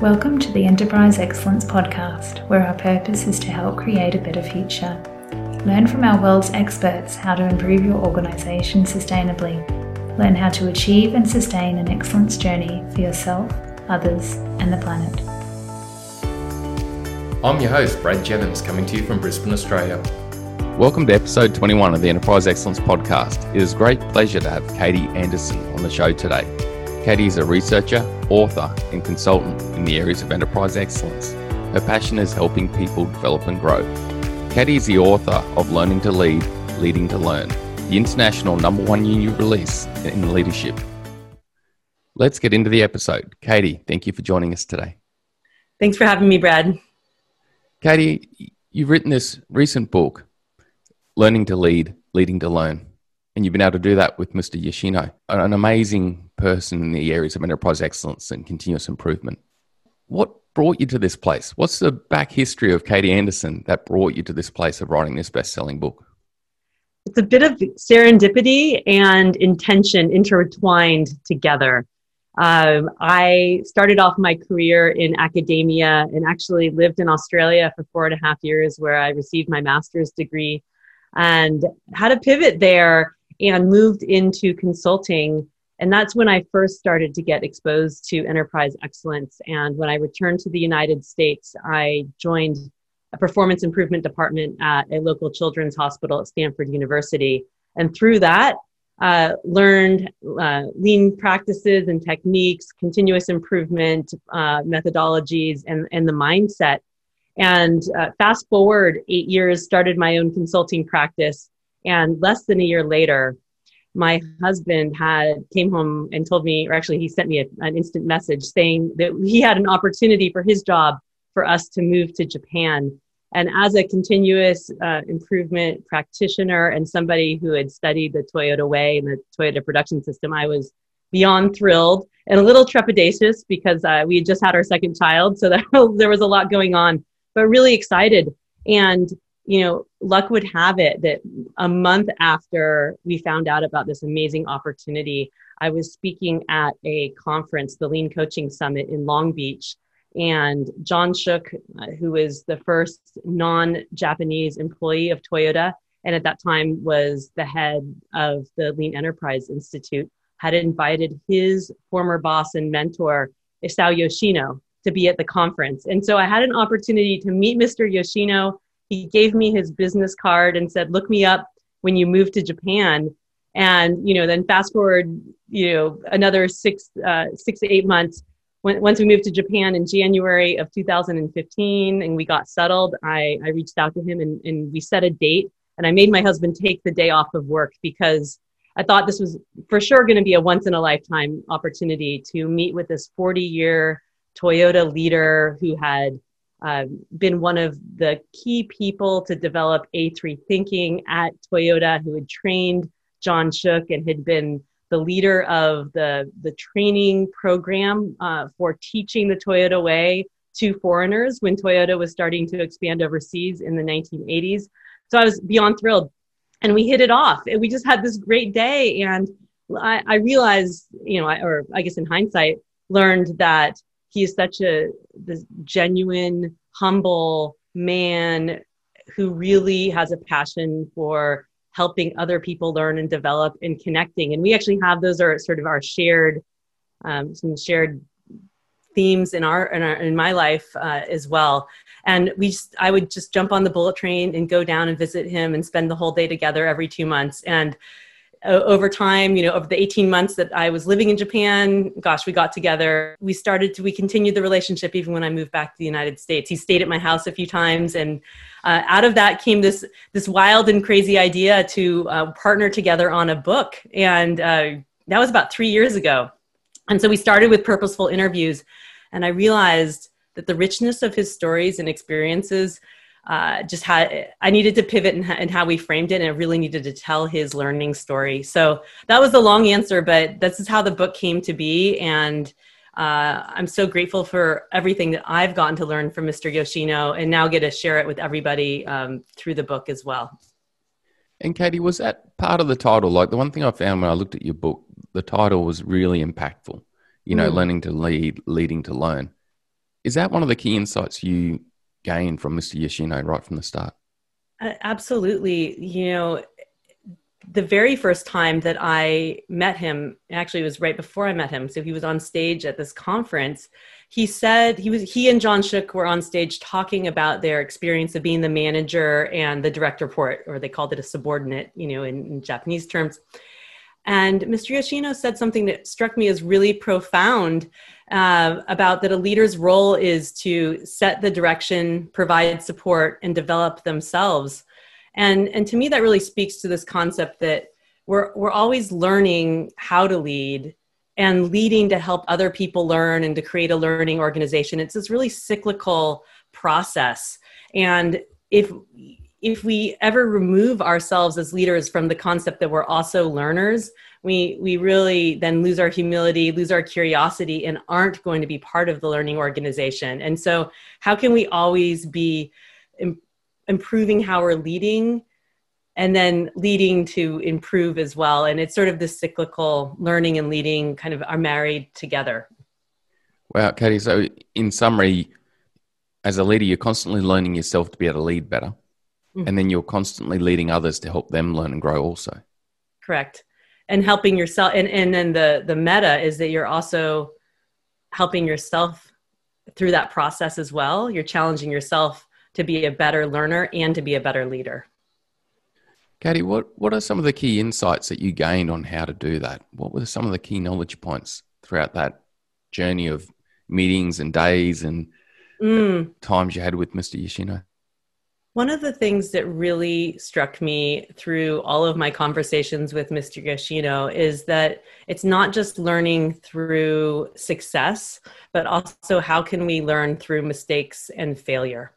Welcome to the Enterprise Excellence Podcast, where our purpose is to help create a better future. Learn from our world's experts how to improve your organization sustainably. Learn how to achieve and sustain an excellence journey for yourself, others, and the planet. I'm your host, Brad Jennings, coming to you from Brisbane, Australia. Welcome to episode 21 of the Enterprise Excellence Podcast. It is a great pleasure to have Katie Anderson on the show today. Katie is a researcher, author, and consultant in the areas of enterprise excellence. Her passion is helping people develop and grow. Katie is the author of Learning to Lead, Leading to Learn, the international number one new release in leadership. Let's get into the episode. Katie, thank you for joining us today. Thanks for having me, Brad. Katie, you've written this recent book, Learning to Lead, Leading to Learn. And you've been able to do that with Mr. Yoshino, an amazing person in the areas of enterprise excellence and continuous improvement. What brought you to this place? What's the back history of Katie Anderson that brought you to this place of writing this best selling book? It's a bit of serendipity and intention intertwined together. Um, I started off my career in academia and actually lived in Australia for four and a half years, where I received my master's degree and had a pivot there and moved into consulting. And that's when I first started to get exposed to enterprise excellence. And when I returned to the United States, I joined a performance improvement department at a local children's hospital at Stanford University. And through that, uh, learned uh, lean practices and techniques, continuous improvement uh, methodologies, and, and the mindset. And uh, fast forward eight years, started my own consulting practice and less than a year later, my husband had came home and told me, or actually he sent me a, an instant message saying that he had an opportunity for his job for us to move to Japan. And as a continuous uh, improvement practitioner and somebody who had studied the Toyota way and the Toyota production system, I was beyond thrilled and a little trepidatious because uh, we had just had our second child. So there was a lot going on, but really excited. And you know, luck would have it that a month after we found out about this amazing opportunity, I was speaking at a conference, the Lean Coaching Summit in Long Beach. And John Shook, uh, who is the first non Japanese employee of Toyota, and at that time was the head of the Lean Enterprise Institute, had invited his former boss and mentor, Isao Yoshino, to be at the conference. And so I had an opportunity to meet Mr. Yoshino he gave me his business card and said, "Look me up when you move to Japan." And you know, then fast forward, you know, another six uh, six to eight months. Once we moved to Japan in January of 2015, and we got settled, I, I reached out to him and, and we set a date. And I made my husband take the day off of work because I thought this was for sure going to be a once in a lifetime opportunity to meet with this 40 year Toyota leader who had uh, been one of the key people to develop A3 thinking at Toyota, who had trained John Shook and had been the leader of the, the training program uh, for teaching the Toyota way to foreigners when Toyota was starting to expand overseas in the 1980s. So I was beyond thrilled. And we hit it off. And we just had this great day. And I, I realized, you know, I, or I guess in hindsight, learned that he is such a this genuine, humble man who really has a passion for helping other people learn and develop and connecting. And we actually have those are sort of our shared, um, some shared themes in our in, our, in my life uh, as well. And we just, I would just jump on the bullet train and go down and visit him and spend the whole day together every two months. And over time, you know, over the 18 months that I was living in Japan, gosh, we got together. We started to, we continued the relationship even when I moved back to the United States. He stayed at my house a few times. And uh, out of that came this, this wild and crazy idea to uh, partner together on a book. And uh, that was about three years ago. And so we started with purposeful interviews. And I realized that the richness of his stories and experiences uh, just had I needed to pivot in, in, how we framed it, and I really needed to tell his learning story. So that was the long answer, but this is how the book came to be, and uh, I'm so grateful for everything that I've gotten to learn from Mr. Yoshino, and now get to share it with everybody um, through the book as well. And Katie, was that part of the title? Like the one thing I found when I looked at your book, the title was really impactful. You know, mm. learning to lead, leading to learn. Is that one of the key insights you gained from Mr. Yoshino right from the start? Uh, absolutely. You know, the very first time that I met him, actually it was right before I met him. So he was on stage at this conference. He said he was he and John Shook were on stage talking about their experience of being the manager and the direct report, or they called it a subordinate, you know, in, in Japanese terms. And Mr. Yoshino said something that struck me as really profound uh, about that a leader's role is to set the direction, provide support, and develop themselves. And and to me that really speaks to this concept that we're we're always learning how to lead and leading to help other people learn and to create a learning organization. It's this really cyclical process. And if if we ever remove ourselves as leaders from the concept that we're also learners we we really then lose our humility lose our curiosity and aren't going to be part of the learning organization. And so how can we always be improving how we're leading and then leading to improve as well? And it's sort of this cyclical learning and leading kind of are married together. Wow katie so in summary as a leader you're constantly learning yourself to be able to lead better mm-hmm. and then you're constantly leading others to help them learn and grow also correct and helping yourself and, and then the the meta is that you're also helping yourself through that process as well you're challenging yourself to be a better learner and to be a better leader. Katie, what, what are some of the key insights that you gained on how to do that? What were some of the key knowledge points throughout that journey of meetings and days and mm. times you had with Mr. Yoshino? One of the things that really struck me through all of my conversations with Mr. Yoshino is that it's not just learning through success, but also how can we learn through mistakes and failure.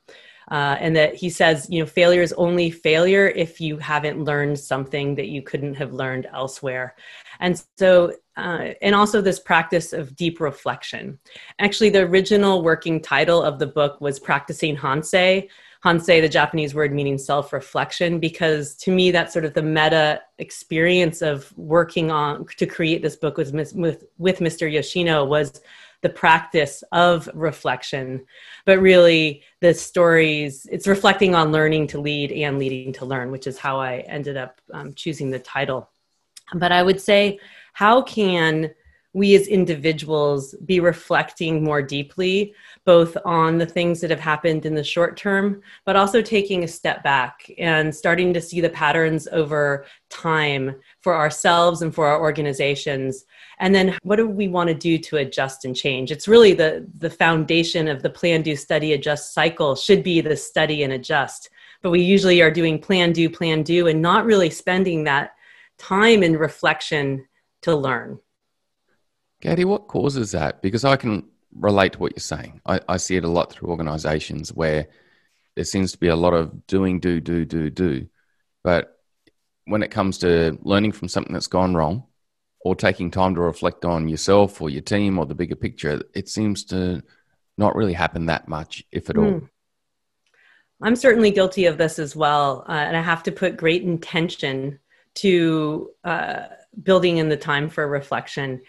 Uh, and that he says, you know, failure is only failure if you haven't learned something that you couldn't have learned elsewhere. And so, uh, and also this practice of deep reflection. Actually, the original working title of the book was Practicing Hansei. Hansei, the Japanese word meaning self reflection, because to me, that's sort of the meta experience of working on to create this book with, with, with Mr. Yoshino was the practice of reflection, but really the stories, it's reflecting on learning to lead and leading to learn, which is how I ended up um, choosing the title. But I would say, how can we as individuals be reflecting more deeply, both on the things that have happened in the short term, but also taking a step back and starting to see the patterns over time for ourselves and for our organizations. And then what do we want to do to adjust and change? It's really the the foundation of the plan do study adjust cycle should be the study and adjust. But we usually are doing plan do plan do and not really spending that time and reflection to learn Katie, what causes that? Because I can relate to what you're saying. I, I see it a lot through organizations where there seems to be a lot of doing, do, do, do, do. But when it comes to learning from something that's gone wrong, or taking time to reflect on yourself or your team or the bigger picture, it seems to not really happen that much, if at all. Mm. I'm certainly guilty of this as well. Uh, and I have to put great intention to uh, building in the time for reflection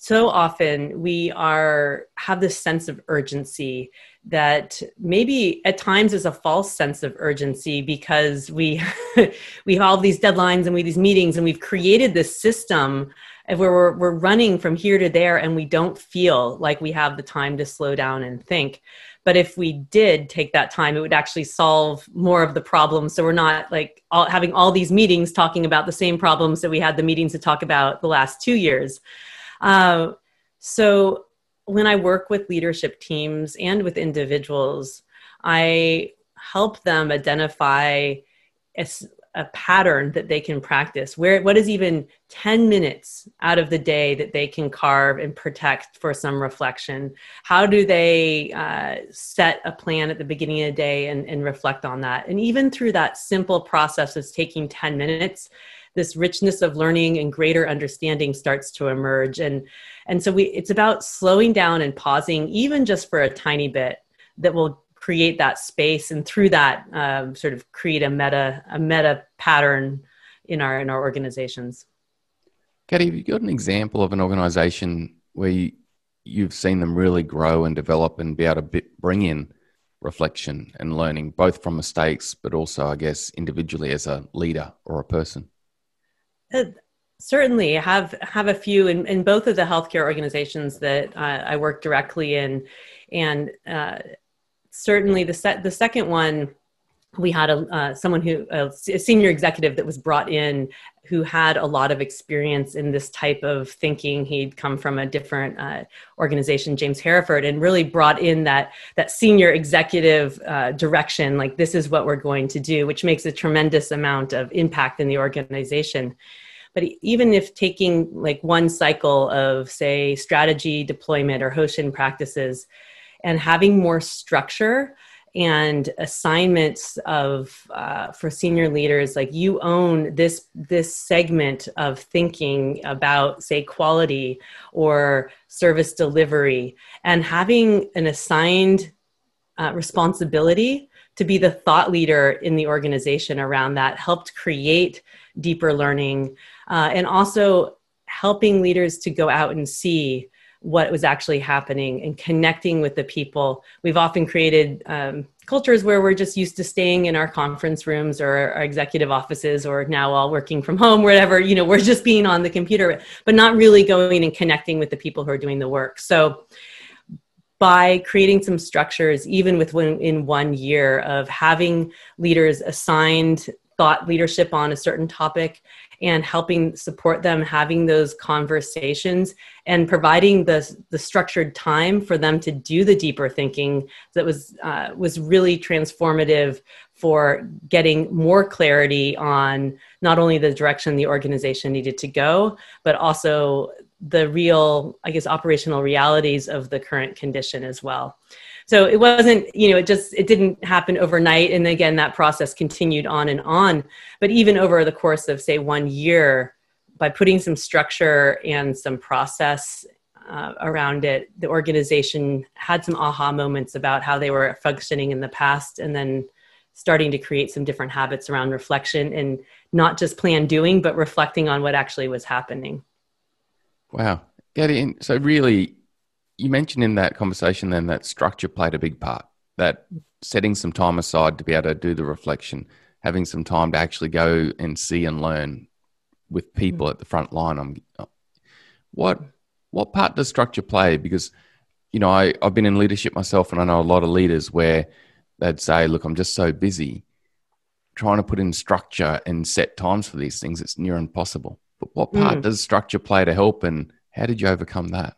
so often we are have this sense of urgency that maybe at times is a false sense of urgency because we we have all these deadlines and we have these meetings and we've created this system where we're, we're running from here to there and we don't feel like we have the time to slow down and think. But if we did take that time it would actually solve more of the problems so we're not like all, having all these meetings talking about the same problems that we had the meetings to talk about the last two years uh, so when I work with leadership teams and with individuals, I help them identify a, a, pattern that they can practice. Where what is even 10 minutes out of the day that they can carve and protect for some reflection? How do they uh, set a plan at the beginning of the day and, and reflect on that? And even through that simple process of taking 10 minutes, this richness of learning and greater understanding starts to emerge and and so we it's about slowing down and pausing even just for a tiny bit that will create that space and through that um, sort of create a meta a meta pattern in our in our organizations Katie, have you got an example of an organization where you, you've seen them really grow and develop and be able to bring in reflection and learning, both from mistakes, but also, I guess, individually as a leader or a person? Uh, certainly, have have a few in, in both of the healthcare organizations that uh, I work directly in, and uh, certainly the set the second one we had a uh, someone who a senior executive that was brought in who had a lot of experience in this type of thinking. He'd come from a different uh, organization, James Hereford, and really brought in that that senior executive uh, direction. Like this is what we're going to do, which makes a tremendous amount of impact in the organization. But even if taking like one cycle of say strategy deployment or Hoshin practices, and having more structure and assignments of uh, for senior leaders like you own this this segment of thinking about say quality or service delivery. And having an assigned uh, responsibility to be the thought leader in the organization around that helped create deeper learning uh, and also helping leaders to go out and see what was actually happening and connecting with the people. We've often created um, cultures where we're just used to staying in our conference rooms or our executive offices or now all working from home, whatever, you know, we're just being on the computer, but not really going and connecting with the people who are doing the work. So by creating some structures, even within one year of having leaders assigned thought leadership on a certain topic and helping support them having those conversations and providing the, the structured time for them to do the deeper thinking that was uh, was really transformative for getting more clarity on not only the direction the organization needed to go but also the real i guess operational realities of the current condition as well so it wasn't you know it just it didn't happen overnight. And again that process continued on and on. But even over the course of say one year by putting some structure and some process uh, around it the organization had some aha moments about how they were functioning in the past and then starting to create some different habits around reflection and not just plan doing but reflecting on what actually was happening. Wow. Getting so really you mentioned in that conversation then that structure played a big part, that setting some time aside to be able to do the reflection, having some time to actually go and see and learn with people mm. at the front line. I'm, what what part does structure play? Because you know I, I've been in leadership myself, and I know a lot of leaders where they'd say, "Look, I'm just so busy." Trying to put in structure and set times for these things, it's near impossible. But what part mm. does structure play to help, and how did you overcome that?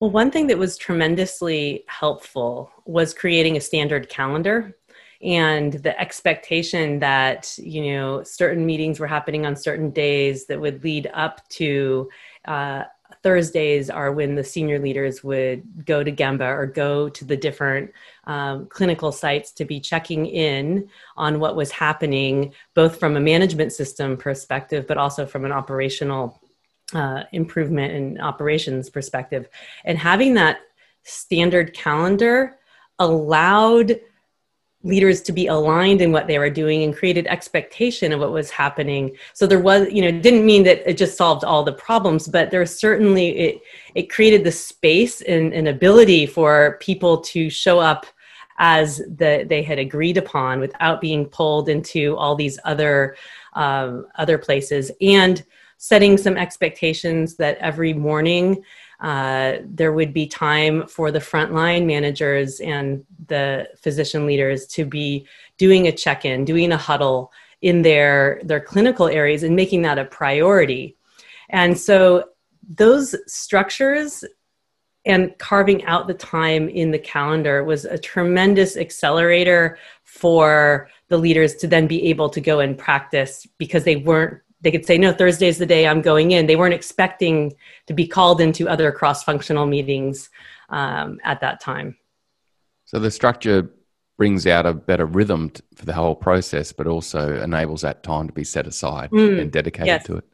Well, one thing that was tremendously helpful was creating a standard calendar and the expectation that you know certain meetings were happening on certain days that would lead up to uh, Thursdays are when the senior leaders would go to Gemba or go to the different um, clinical sites to be checking in on what was happening, both from a management system perspective, but also from an operational uh, improvement and operations perspective. And having that standard calendar allowed leaders to be aligned in what they were doing and created expectation of what was happening so there was you know didn't mean that it just solved all the problems but there was certainly it it created the space and, and ability for people to show up as the, they had agreed upon without being pulled into all these other um, other places and setting some expectations that every morning uh, there would be time for the frontline managers and the physician leaders to be doing a check-in, doing a huddle in their their clinical areas and making that a priority. And so those structures and carving out the time in the calendar was a tremendous accelerator for the leaders to then be able to go and practice because they weren't they could say no thursday's the day i'm going in. They weren't expecting to be called into other cross-functional meetings um, at that time. So the structure brings out a better rhythm t- for the whole process but also enables that time to be set aside mm, and dedicated yes. to it.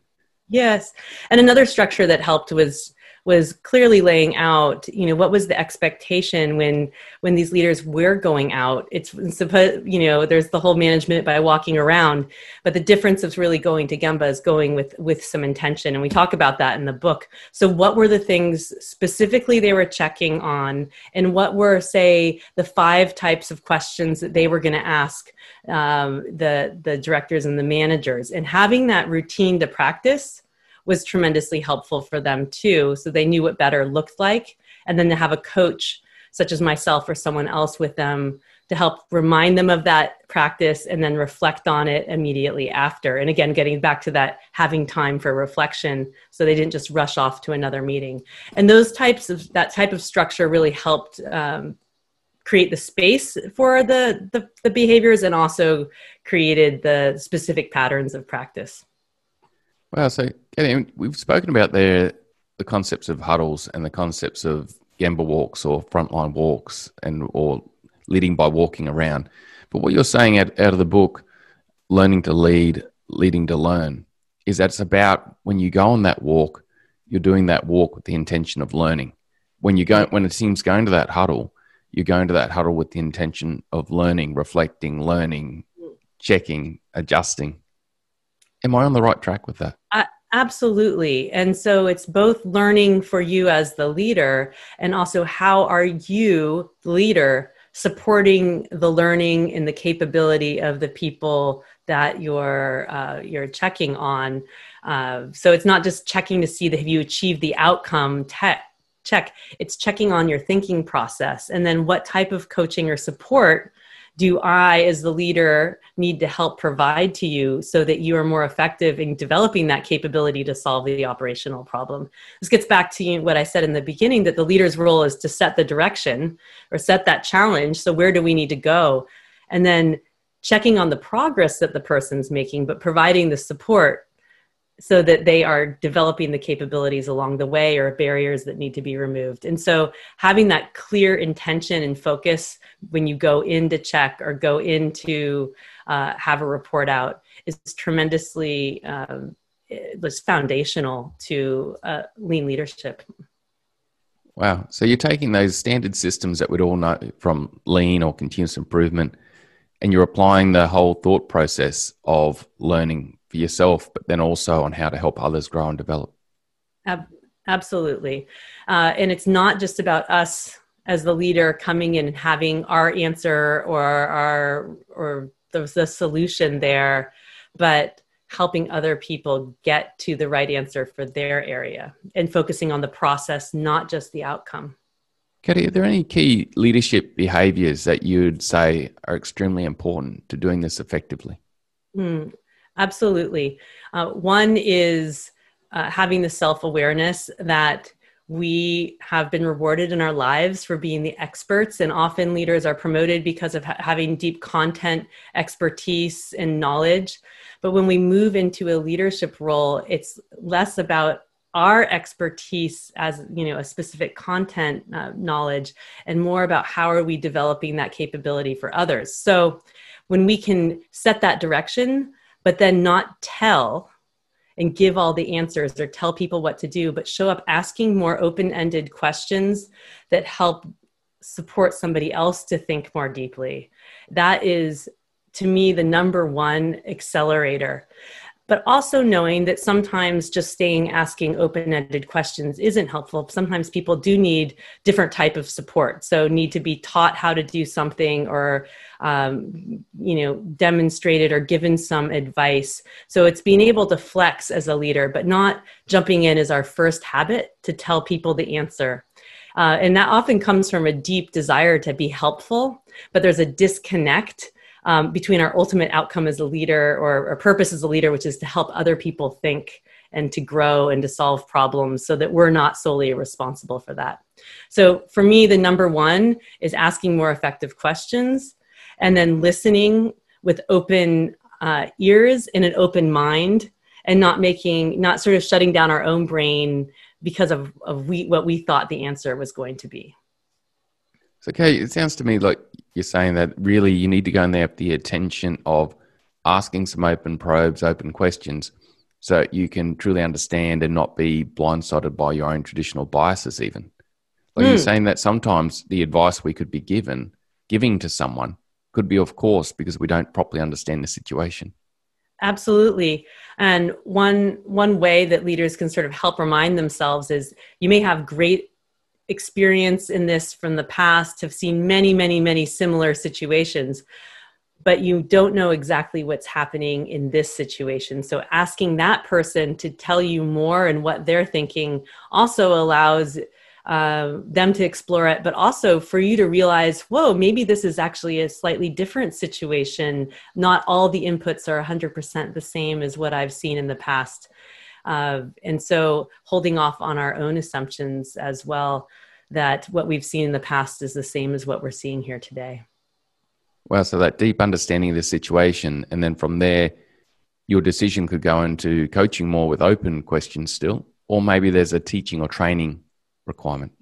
Yes. And another structure that helped was was clearly laying out you know what was the expectation when when these leaders were going out. It's supposed you know there's the whole management by walking around but the difference of really going to gemba is going with with some intention and we talk about that in the book. So what were the things specifically they were checking on and what were say the five types of questions that they were going to ask um, the the directors and the managers? And having that routine to practice was tremendously helpful for them too. So they knew what better looked like. And then to have a coach such as myself or someone else with them to help remind them of that practice and then reflect on it immediately after. And again, getting back to that having time for reflection so they didn't just rush off to another meeting. And those types of that type of structure really helped um, create the space for the, the, the behaviors and also created the specific patterns of practice. Wow. So, we've spoken about the the concepts of huddles and the concepts of Gemba walks or frontline walks and or leading by walking around. But what you're saying out, out of the book, learning to lead, leading to learn, is that it's about when you go on that walk, you're doing that walk with the intention of learning. When you go, when it seems going to that huddle, you're going to that huddle with the intention of learning, reflecting, learning, checking, adjusting. Am I on the right track with that? Uh, absolutely. And so it's both learning for you as the leader and also how are you, the leader, supporting the learning and the capability of the people that you're uh, you're checking on. Uh, so it's not just checking to see that have you achieved the outcome te- check. It's checking on your thinking process and then what type of coaching or support do I, as the leader, need to help provide to you so that you are more effective in developing that capability to solve the operational problem? This gets back to what I said in the beginning that the leader's role is to set the direction or set that challenge. So, where do we need to go? And then checking on the progress that the person's making, but providing the support so that they are developing the capabilities along the way or barriers that need to be removed. And so having that clear intention and focus when you go in to check or go in to uh, have a report out is tremendously um, was foundational to uh, lean leadership. Wow. So you're taking those standard systems that we'd all know from lean or continuous improvement and you're applying the whole thought process of learning for yourself, but then also on how to help others grow and develop. Absolutely. Uh, and it's not just about us as the leader coming in and having our answer or our or the, the solution there, but helping other people get to the right answer for their area and focusing on the process, not just the outcome. Katie, are there any key leadership behaviors that you'd say are extremely important to doing this effectively? Mm, Absolutely. Uh, one is uh, having the self awareness that we have been rewarded in our lives for being the experts, and often leaders are promoted because of ha- having deep content expertise and knowledge. But when we move into a leadership role, it's less about our expertise as you know a specific content uh, knowledge and more about how are we developing that capability for others so when we can set that direction but then not tell and give all the answers or tell people what to do, but show up asking more open ended questions that help support somebody else to think more deeply. That is, to me, the number one accelerator but also knowing that sometimes just staying asking open-ended questions isn't helpful. Sometimes people do need different type of support. So need to be taught how to do something or um, you know demonstrated or given some advice. So it's being able to flex as a leader but not jumping in as our first habit to tell people the answer. Uh, and that often comes from a deep desire to be helpful but there's a disconnect um, between our ultimate outcome as a leader or, or purpose as a leader, which is to help other people think and to grow and to solve problems so that we're not solely responsible for that. So for me, the number one is asking more effective questions and then listening with open uh, ears and an open mind and not making, not sort of shutting down our own brain because of, of we, what we thought the answer was going to be. So, okay, it sounds to me like you're saying that really you need to go in there with the attention of asking some open probes, open questions, so you can truly understand and not be blindsided by your own traditional biases even like mm. you're hmm. saying that sometimes the advice we could be given giving to someone could be of course because we don't properly understand the situation absolutely and one one way that leaders can sort of help remind themselves is you may have great experience in this from the past have seen many many many similar situations but you don't know exactly what's happening in this situation. So asking that person to tell you more and what they're thinking also allows uh, them to explore it, but also for you to realize, whoa, maybe this is actually a slightly different situation. Not all the inputs are 100% the same as what I've seen in the past. Uh, and so holding off on our own assumptions as well that what we've seen in the past is the same as what we're seeing here today. Well, so that deep understanding of the situation, and then from there, your decision could go into coaching more with open questions still, or maybe there's a teaching or training requirement.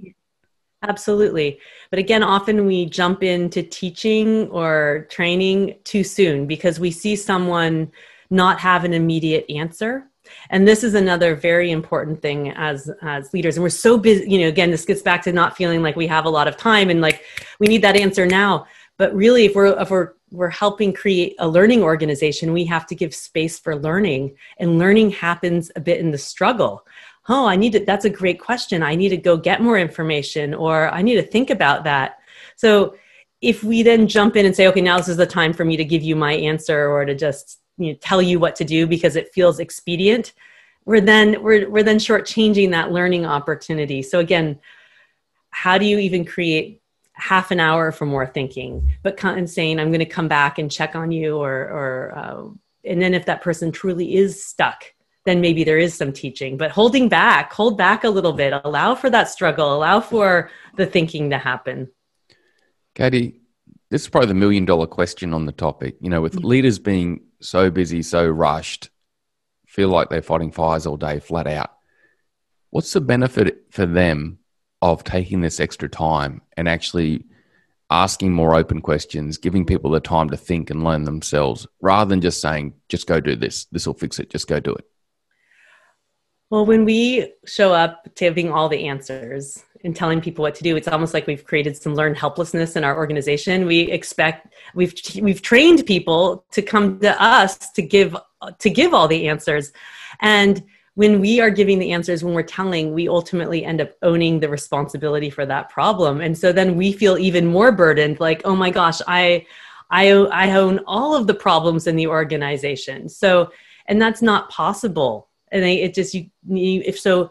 Absolutely. But again, often we jump into teaching or training too soon because we see someone not have an immediate answer. And this is another very important thing as as leaders. And we're so busy, you know, again, this gets back to not feeling like we have a lot of time and like we need that answer now. But really if we're if we're we're helping create a learning organization we have to give space for learning. And learning happens a bit in the struggle. Oh i need to that's a great question. I need to go get more information or i need to think about that. So if we then jump in and say okay now this is the time for me to give you my answer or to just you know, tell you what to do because it feels expedient we're then we're, we're then shortchanging that learning opportunity so again how do you even create half an hour for more thinking, but and saying, I'm going to come back and check on you or, or, uh, and then if that person truly is stuck, then maybe there is some teaching, but holding back, hold back a little bit, allow for that struggle, allow for the thinking to happen. Katie, this is probably the million dollar question on the topic. You know, with leaders being so busy, so rushed, feel like they're fighting fires all day, flat out. What's the benefit for them of taking this extra time and actually asking more open questions, giving people the time to think and learn themselves, rather than just saying, just go do this, this will fix it, just go do it? Well, when we show up giving all the answers and telling people what to do, it's almost like we've created some learned helplessness in our organization. We expect we've we've trained people to come to us to give to give all the answers, and when we are giving the answers when we're telling we ultimately end up owning the responsibility for that problem. And so then we feel even more burdened like oh my gosh i i i own all of the problems in the organization. So and that's not possible. And it just you, you if so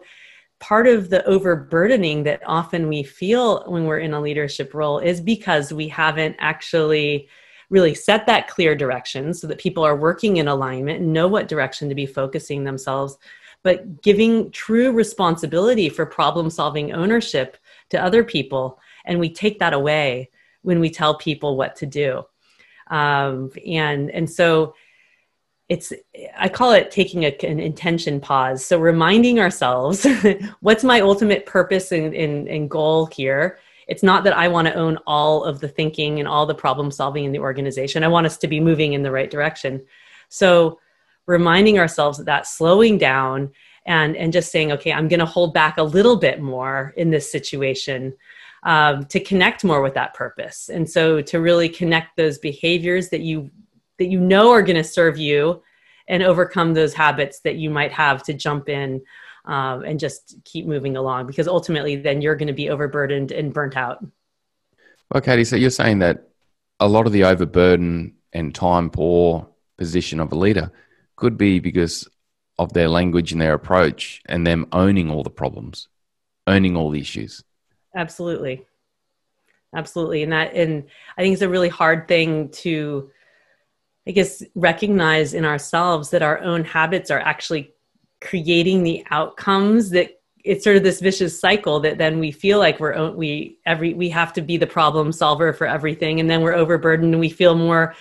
part of the overburdening that often we feel when we're in a leadership role is because we haven't actually really set that clear direction so that people are working in alignment and know what direction to be focusing themselves but giving true responsibility for problem solving ownership to other people. And we take that away when we tell people what to do. Um, and, and so it's, I call it taking a, an intention pause. So reminding ourselves, what's my ultimate purpose and, and, and goal here? It's not that I want to own all of the thinking and all the problem solving in the organization. I want us to be moving in the right direction. So reminding ourselves that, that slowing down and and just saying okay i'm going to hold back a little bit more in this situation um, to connect more with that purpose and so to really connect those behaviors that you that you know are going to serve you and overcome those habits that you might have to jump in um, and just keep moving along because ultimately then you're going to be overburdened and burnt out well katie so you're saying that a lot of the overburden and time poor position of a leader could be because of their language and their approach and them owning all the problems, owning all the issues. Absolutely. Absolutely. And that, and I think it's a really hard thing to, I guess, recognize in ourselves that our own habits are actually creating the outcomes that it's sort of this vicious cycle that then we feel like we're we every we have to be the problem solver for everything and then we're overburdened and we feel more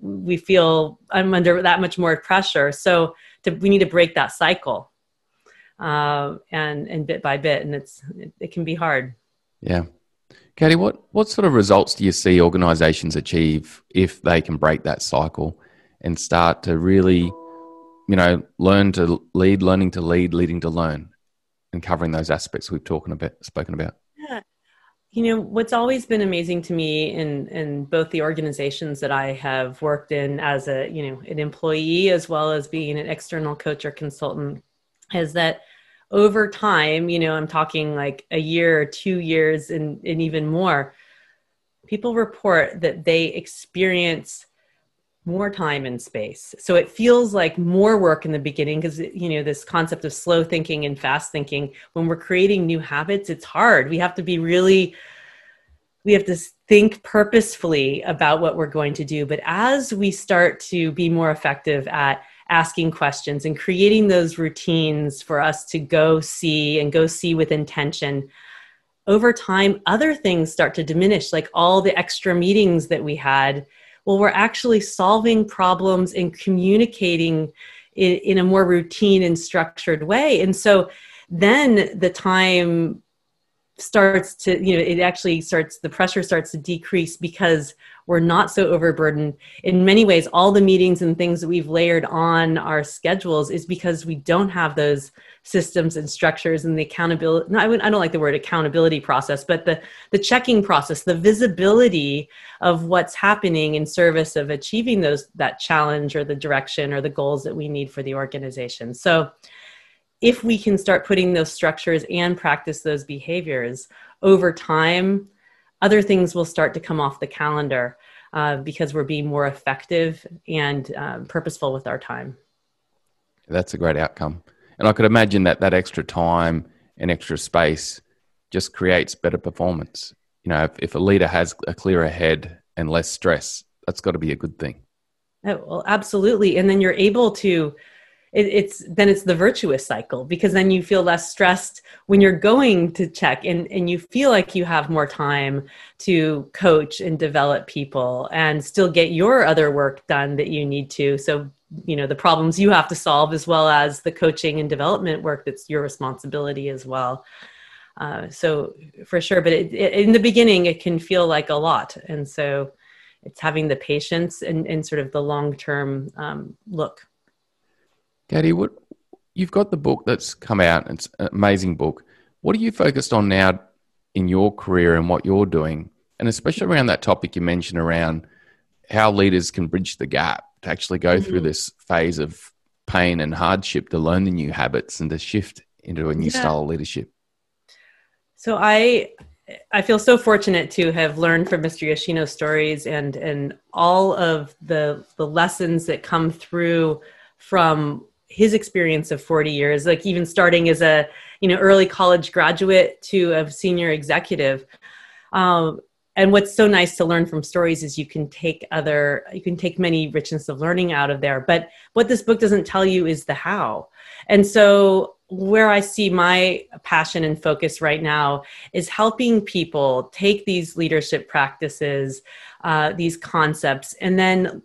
we feel I'm under that much more pressure. So to, we need to break that cycle, uh, and and bit by bit, and it's it, it can be hard. Yeah, Katie, what what sort of results do you see organisations achieve if they can break that cycle and start to really you know, learn to lead, learning to lead, leading to learn, and covering those aspects we've talking about, spoken about. Yeah. You know, what's always been amazing to me in, in both the organizations that I have worked in as a, you know, an employee as well as being an external coach or consultant is that over time, you know, I'm talking like a year or two years and, and even more, people report that they experience more time and space. So it feels like more work in the beginning because, you know, this concept of slow thinking and fast thinking, when we're creating new habits, it's hard. We have to be really, we have to think purposefully about what we're going to do. But as we start to be more effective at asking questions and creating those routines for us to go see and go see with intention. Over time other things start to diminish like all the extra meetings that we had. Well we're actually solving problems and communicating in, in a more routine and structured way. And so then the time starts to you know it actually starts the pressure starts to decrease because we're not so overburdened. In many ways all the meetings and things that we've layered on our schedules is because we don't have those systems and structures and the accountability no, I, I don't like the word accountability process but the the checking process the visibility of what's happening in service of achieving those that challenge or the direction or the goals that we need for the organization. So if we can start putting those structures and practice those behaviors over time, other things will start to come off the calendar uh, because we're being more effective and uh, purposeful with our time. That's a great outcome. And I could imagine that that extra time and extra space just creates better performance. You know, if, if a leader has a clearer head and less stress, that's got to be a good thing. Oh, well, absolutely. And then you're able to it, it's then it's the virtuous cycle because then you feel less stressed when you're going to check and, and you feel like you have more time to coach and develop people and still get your other work done that you need to. So you know the problems you have to solve as well as the coaching and development work that's your responsibility as well. Uh, so for sure but it, it, in the beginning it can feel like a lot. And so it's having the patience and, and sort of the long term um, look Katie, what you've got the book that's come out. It's an amazing book. What are you focused on now in your career and what you're doing, and especially around that topic you mentioned around how leaders can bridge the gap to actually go mm-hmm. through this phase of pain and hardship to learn the new habits and to shift into a new yeah. style of leadership. So I I feel so fortunate to have learned from Mr. Yoshino's stories and and all of the the lessons that come through from his experience of 40 years like even starting as a you know early college graduate to a senior executive. Um, and what's so nice to learn from stories is you can take other you can take many richness of learning out of there. But what this book doesn't tell you is the how. And so where i see my passion and focus right now is helping people take these leadership practices uh, these concepts and then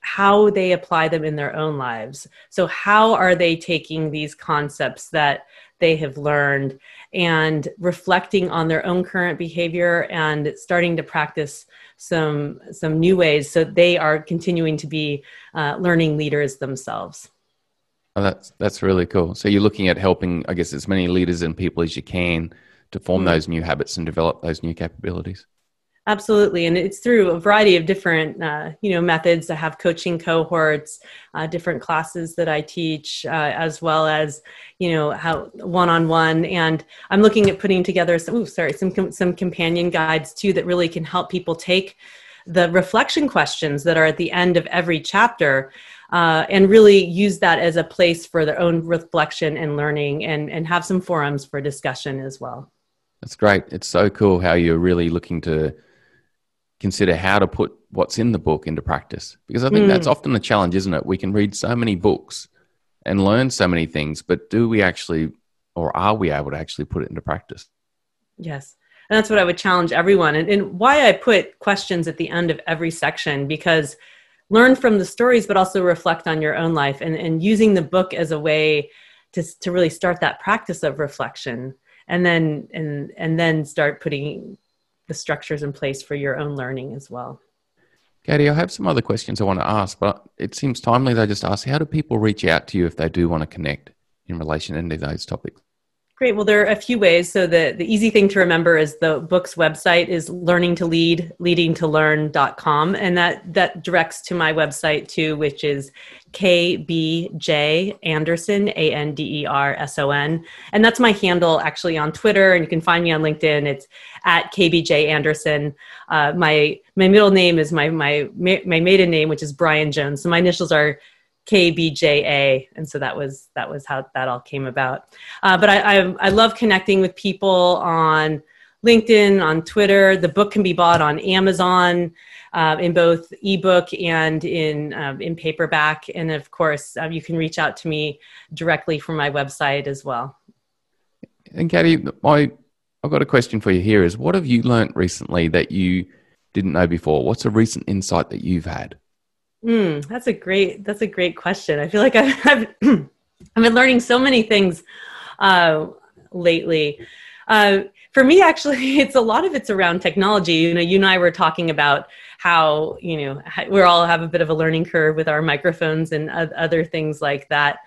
how they apply them in their own lives. So, how are they taking these concepts that they have learned and reflecting on their own current behavior and starting to practice some some new ways so they are continuing to be uh, learning leaders themselves. Oh, that's that's really cool. So you're looking at helping, I guess, as many leaders and people as you can to form mm-hmm. those new habits and develop those new capabilities. Absolutely, and it's through a variety of different, uh, you know, methods. I have coaching cohorts, uh, different classes that I teach, uh, as well as, you know, how one-on-one. And I'm looking at putting together some, ooh, sorry, some some companion guides too that really can help people take the reflection questions that are at the end of every chapter uh, and really use that as a place for their own reflection and learning and, and have some forums for discussion as well. That's great. It's so cool how you're really looking to consider how to put what's in the book into practice. Because I think mm. that's often the challenge, isn't it? We can read so many books and learn so many things, but do we actually, or are we able to actually put it into practice? Yes. And that's what I would challenge everyone. And, and why I put questions at the end of every section, because learn from the stories, but also reflect on your own life and, and using the book as a way to, to really start that practice of reflection and then and and then start putting the structures in place for your own learning as well. Katie, I have some other questions I want to ask, but it seems timely they just ask how do people reach out to you if they do want to connect in relation to any of those topics? Great. Well, there are a few ways. So the, the easy thing to remember is the book's website is learning to lead, leading to learn.com. And that, that directs to my website too, which is KBJ Anderson, A N D E R S O N. And that's my handle actually on Twitter. And you can find me on LinkedIn. It's at KBJ Anderson. Uh, my, my middle name is my, my, my maiden name, which is Brian Jones. So my initials are KBJA, and so that was that was how that all came about. Uh, but I, I, I love connecting with people on LinkedIn, on Twitter. The book can be bought on Amazon uh, in both ebook and in um, in paperback, and of course, uh, you can reach out to me directly from my website as well. And Katie, I I've got a question for you here. Is what have you learned recently that you didn't know before? What's a recent insight that you've had? Mm, that's a great that's a great question. I feel like I've I've, I've been learning so many things uh, lately. Uh, for me, actually, it's a lot of it's around technology. You know, you and I were talking about how you know we all have a bit of a learning curve with our microphones and other things like that.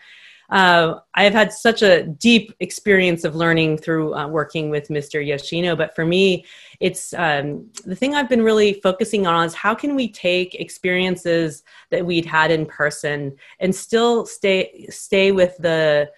Uh, I have had such a deep experience of learning through uh, working with Mr. Yoshino, but for me, it's um, the thing I've been really focusing on is how can we take experiences that we'd had in person and still stay stay with the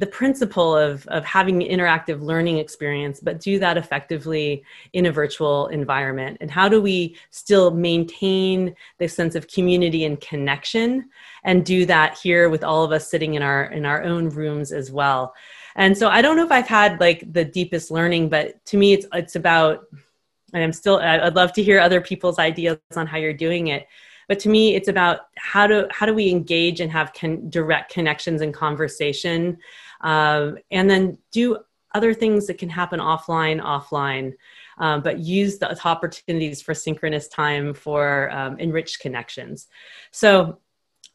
the principle of, of having an interactive learning experience, but do that effectively in a virtual environment? And how do we still maintain the sense of community and connection and do that here with all of us sitting in our in our own rooms as well? And so I don't know if I've had like the deepest learning, but to me it's it's about and I'm still I'd love to hear other people's ideas on how you're doing it but to me it's about how do how do we engage and have con- direct connections and conversation um, and then do other things that can happen offline, offline. Um, but use the opportunities for synchronous time for um, enriched connections. So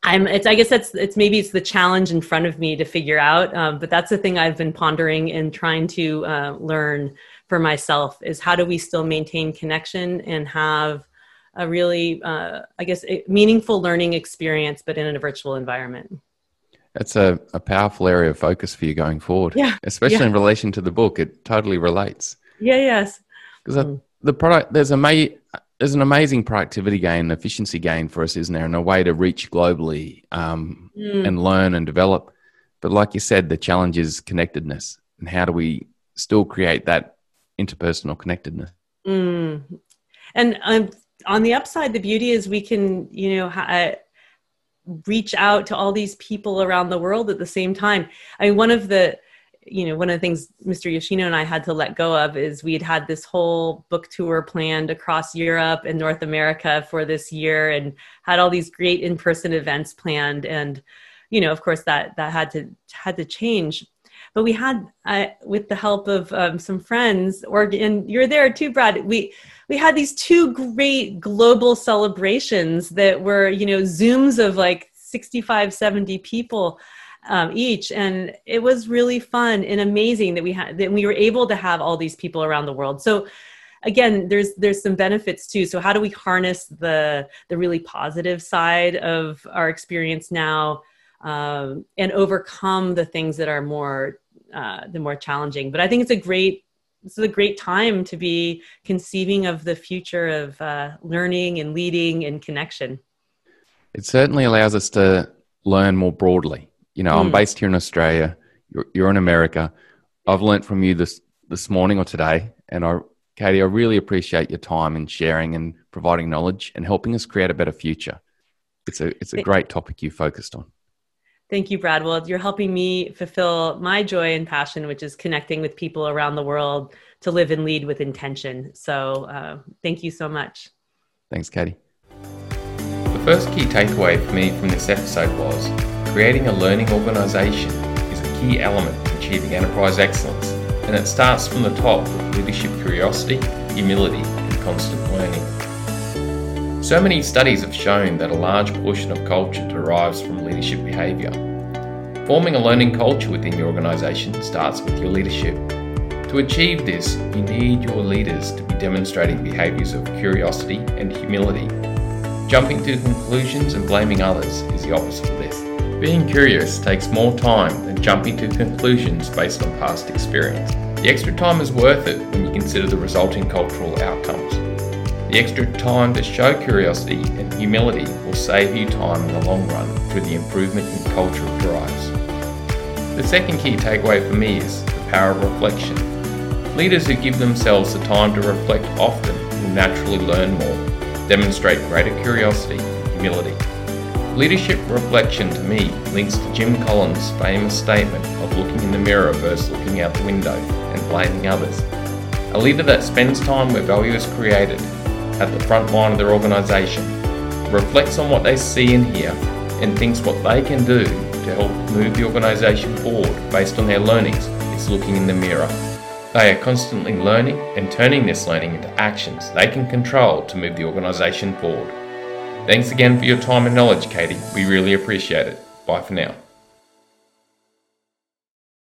I'm, it's, I guess that's, it's maybe it's the challenge in front of me to figure out, um, but that's the thing I've been pondering and trying to uh, learn for myself is how do we still maintain connection and have a really, uh, I guess, meaningful learning experience, but in a virtual environment. That's a, a powerful area of focus for you going forward. Yeah. Especially yeah. in relation to the book. It totally relates. Yeah, yes. Because mm. the product, there's a ma- there's an amazing productivity gain, efficiency gain for us, isn't there? And a way to reach globally um, mm. and learn and develop. But like you said, the challenge is connectedness. And how do we still create that interpersonal connectedness? Mm. And um, on the upside, the beauty is we can, you know, ha- reach out to all these people around the world at the same time. I mean, one of the you know one of the things mr yoshino and i had to let go of is we had had this whole book tour planned across europe and north america for this year and had all these great in-person events planned and you know of course that that had to had to change but we had uh, with the help of um, some friends or and you're there too brad we we had these two great global celebrations that were you know zooms of like 65 70 people um, each. And it was really fun and amazing that we had that we were able to have all these people around the world. So again there's there's some benefits too. So how do we harness the the really positive side of our experience now um, and overcome the things that are more uh, the more challenging? But i think it's a great this is a great time to be conceiving of the future of uh, learning and leading and connection. It certainly allows us to learn more broadly. You know, mm. I'm hmm. based here in Australia. You're, you're in America. I've learned from you this this morning or today, and I, Katie, I really appreciate your time and sharing and providing knowledge and helping us create a better future. It's a it's a great topic you focused on. Thank you, Brad. Well, you're helping me fulfill my joy and passion, which is connecting with people around the world to live and lead with intention. So, uh, thank you so much. Thanks, Katie. The first key takeaway for me from this episode was creating a learning organisation is a key element to achieving enterprise excellence, and it starts from the top with leadership curiosity, humility, and constant learning. So many studies have shown that a large portion of culture derives from leadership behaviour. Forming a learning culture within your organisation starts with your leadership. To achieve this, you need your leaders to be demonstrating behaviours of curiosity and humility, Jumping to conclusions and blaming others is the opposite of this. Being curious takes more time than jumping to conclusions based on past experience. The extra time is worth it when you consider the resulting cultural outcomes. The extra time to show curiosity and humility will save you time in the long run through the improvement in cultural drives. The second key takeaway for me is the power of reflection. Leaders who give themselves the time to reflect often will naturally learn more demonstrate greater curiosity and humility. Leadership reflection to me links to Jim Collins' famous statement of looking in the mirror versus looking out the window and blaming others. A leader that spends time where value is created, at the front line of their organisation, reflects on what they see and hear, and thinks what they can do to help move the organisation forward based on their learnings is looking in the mirror they are constantly learning and turning this learning into actions they can control to move the organisation forward. Thanks again for your time and knowledge, Katie. We really appreciate it. Bye for now.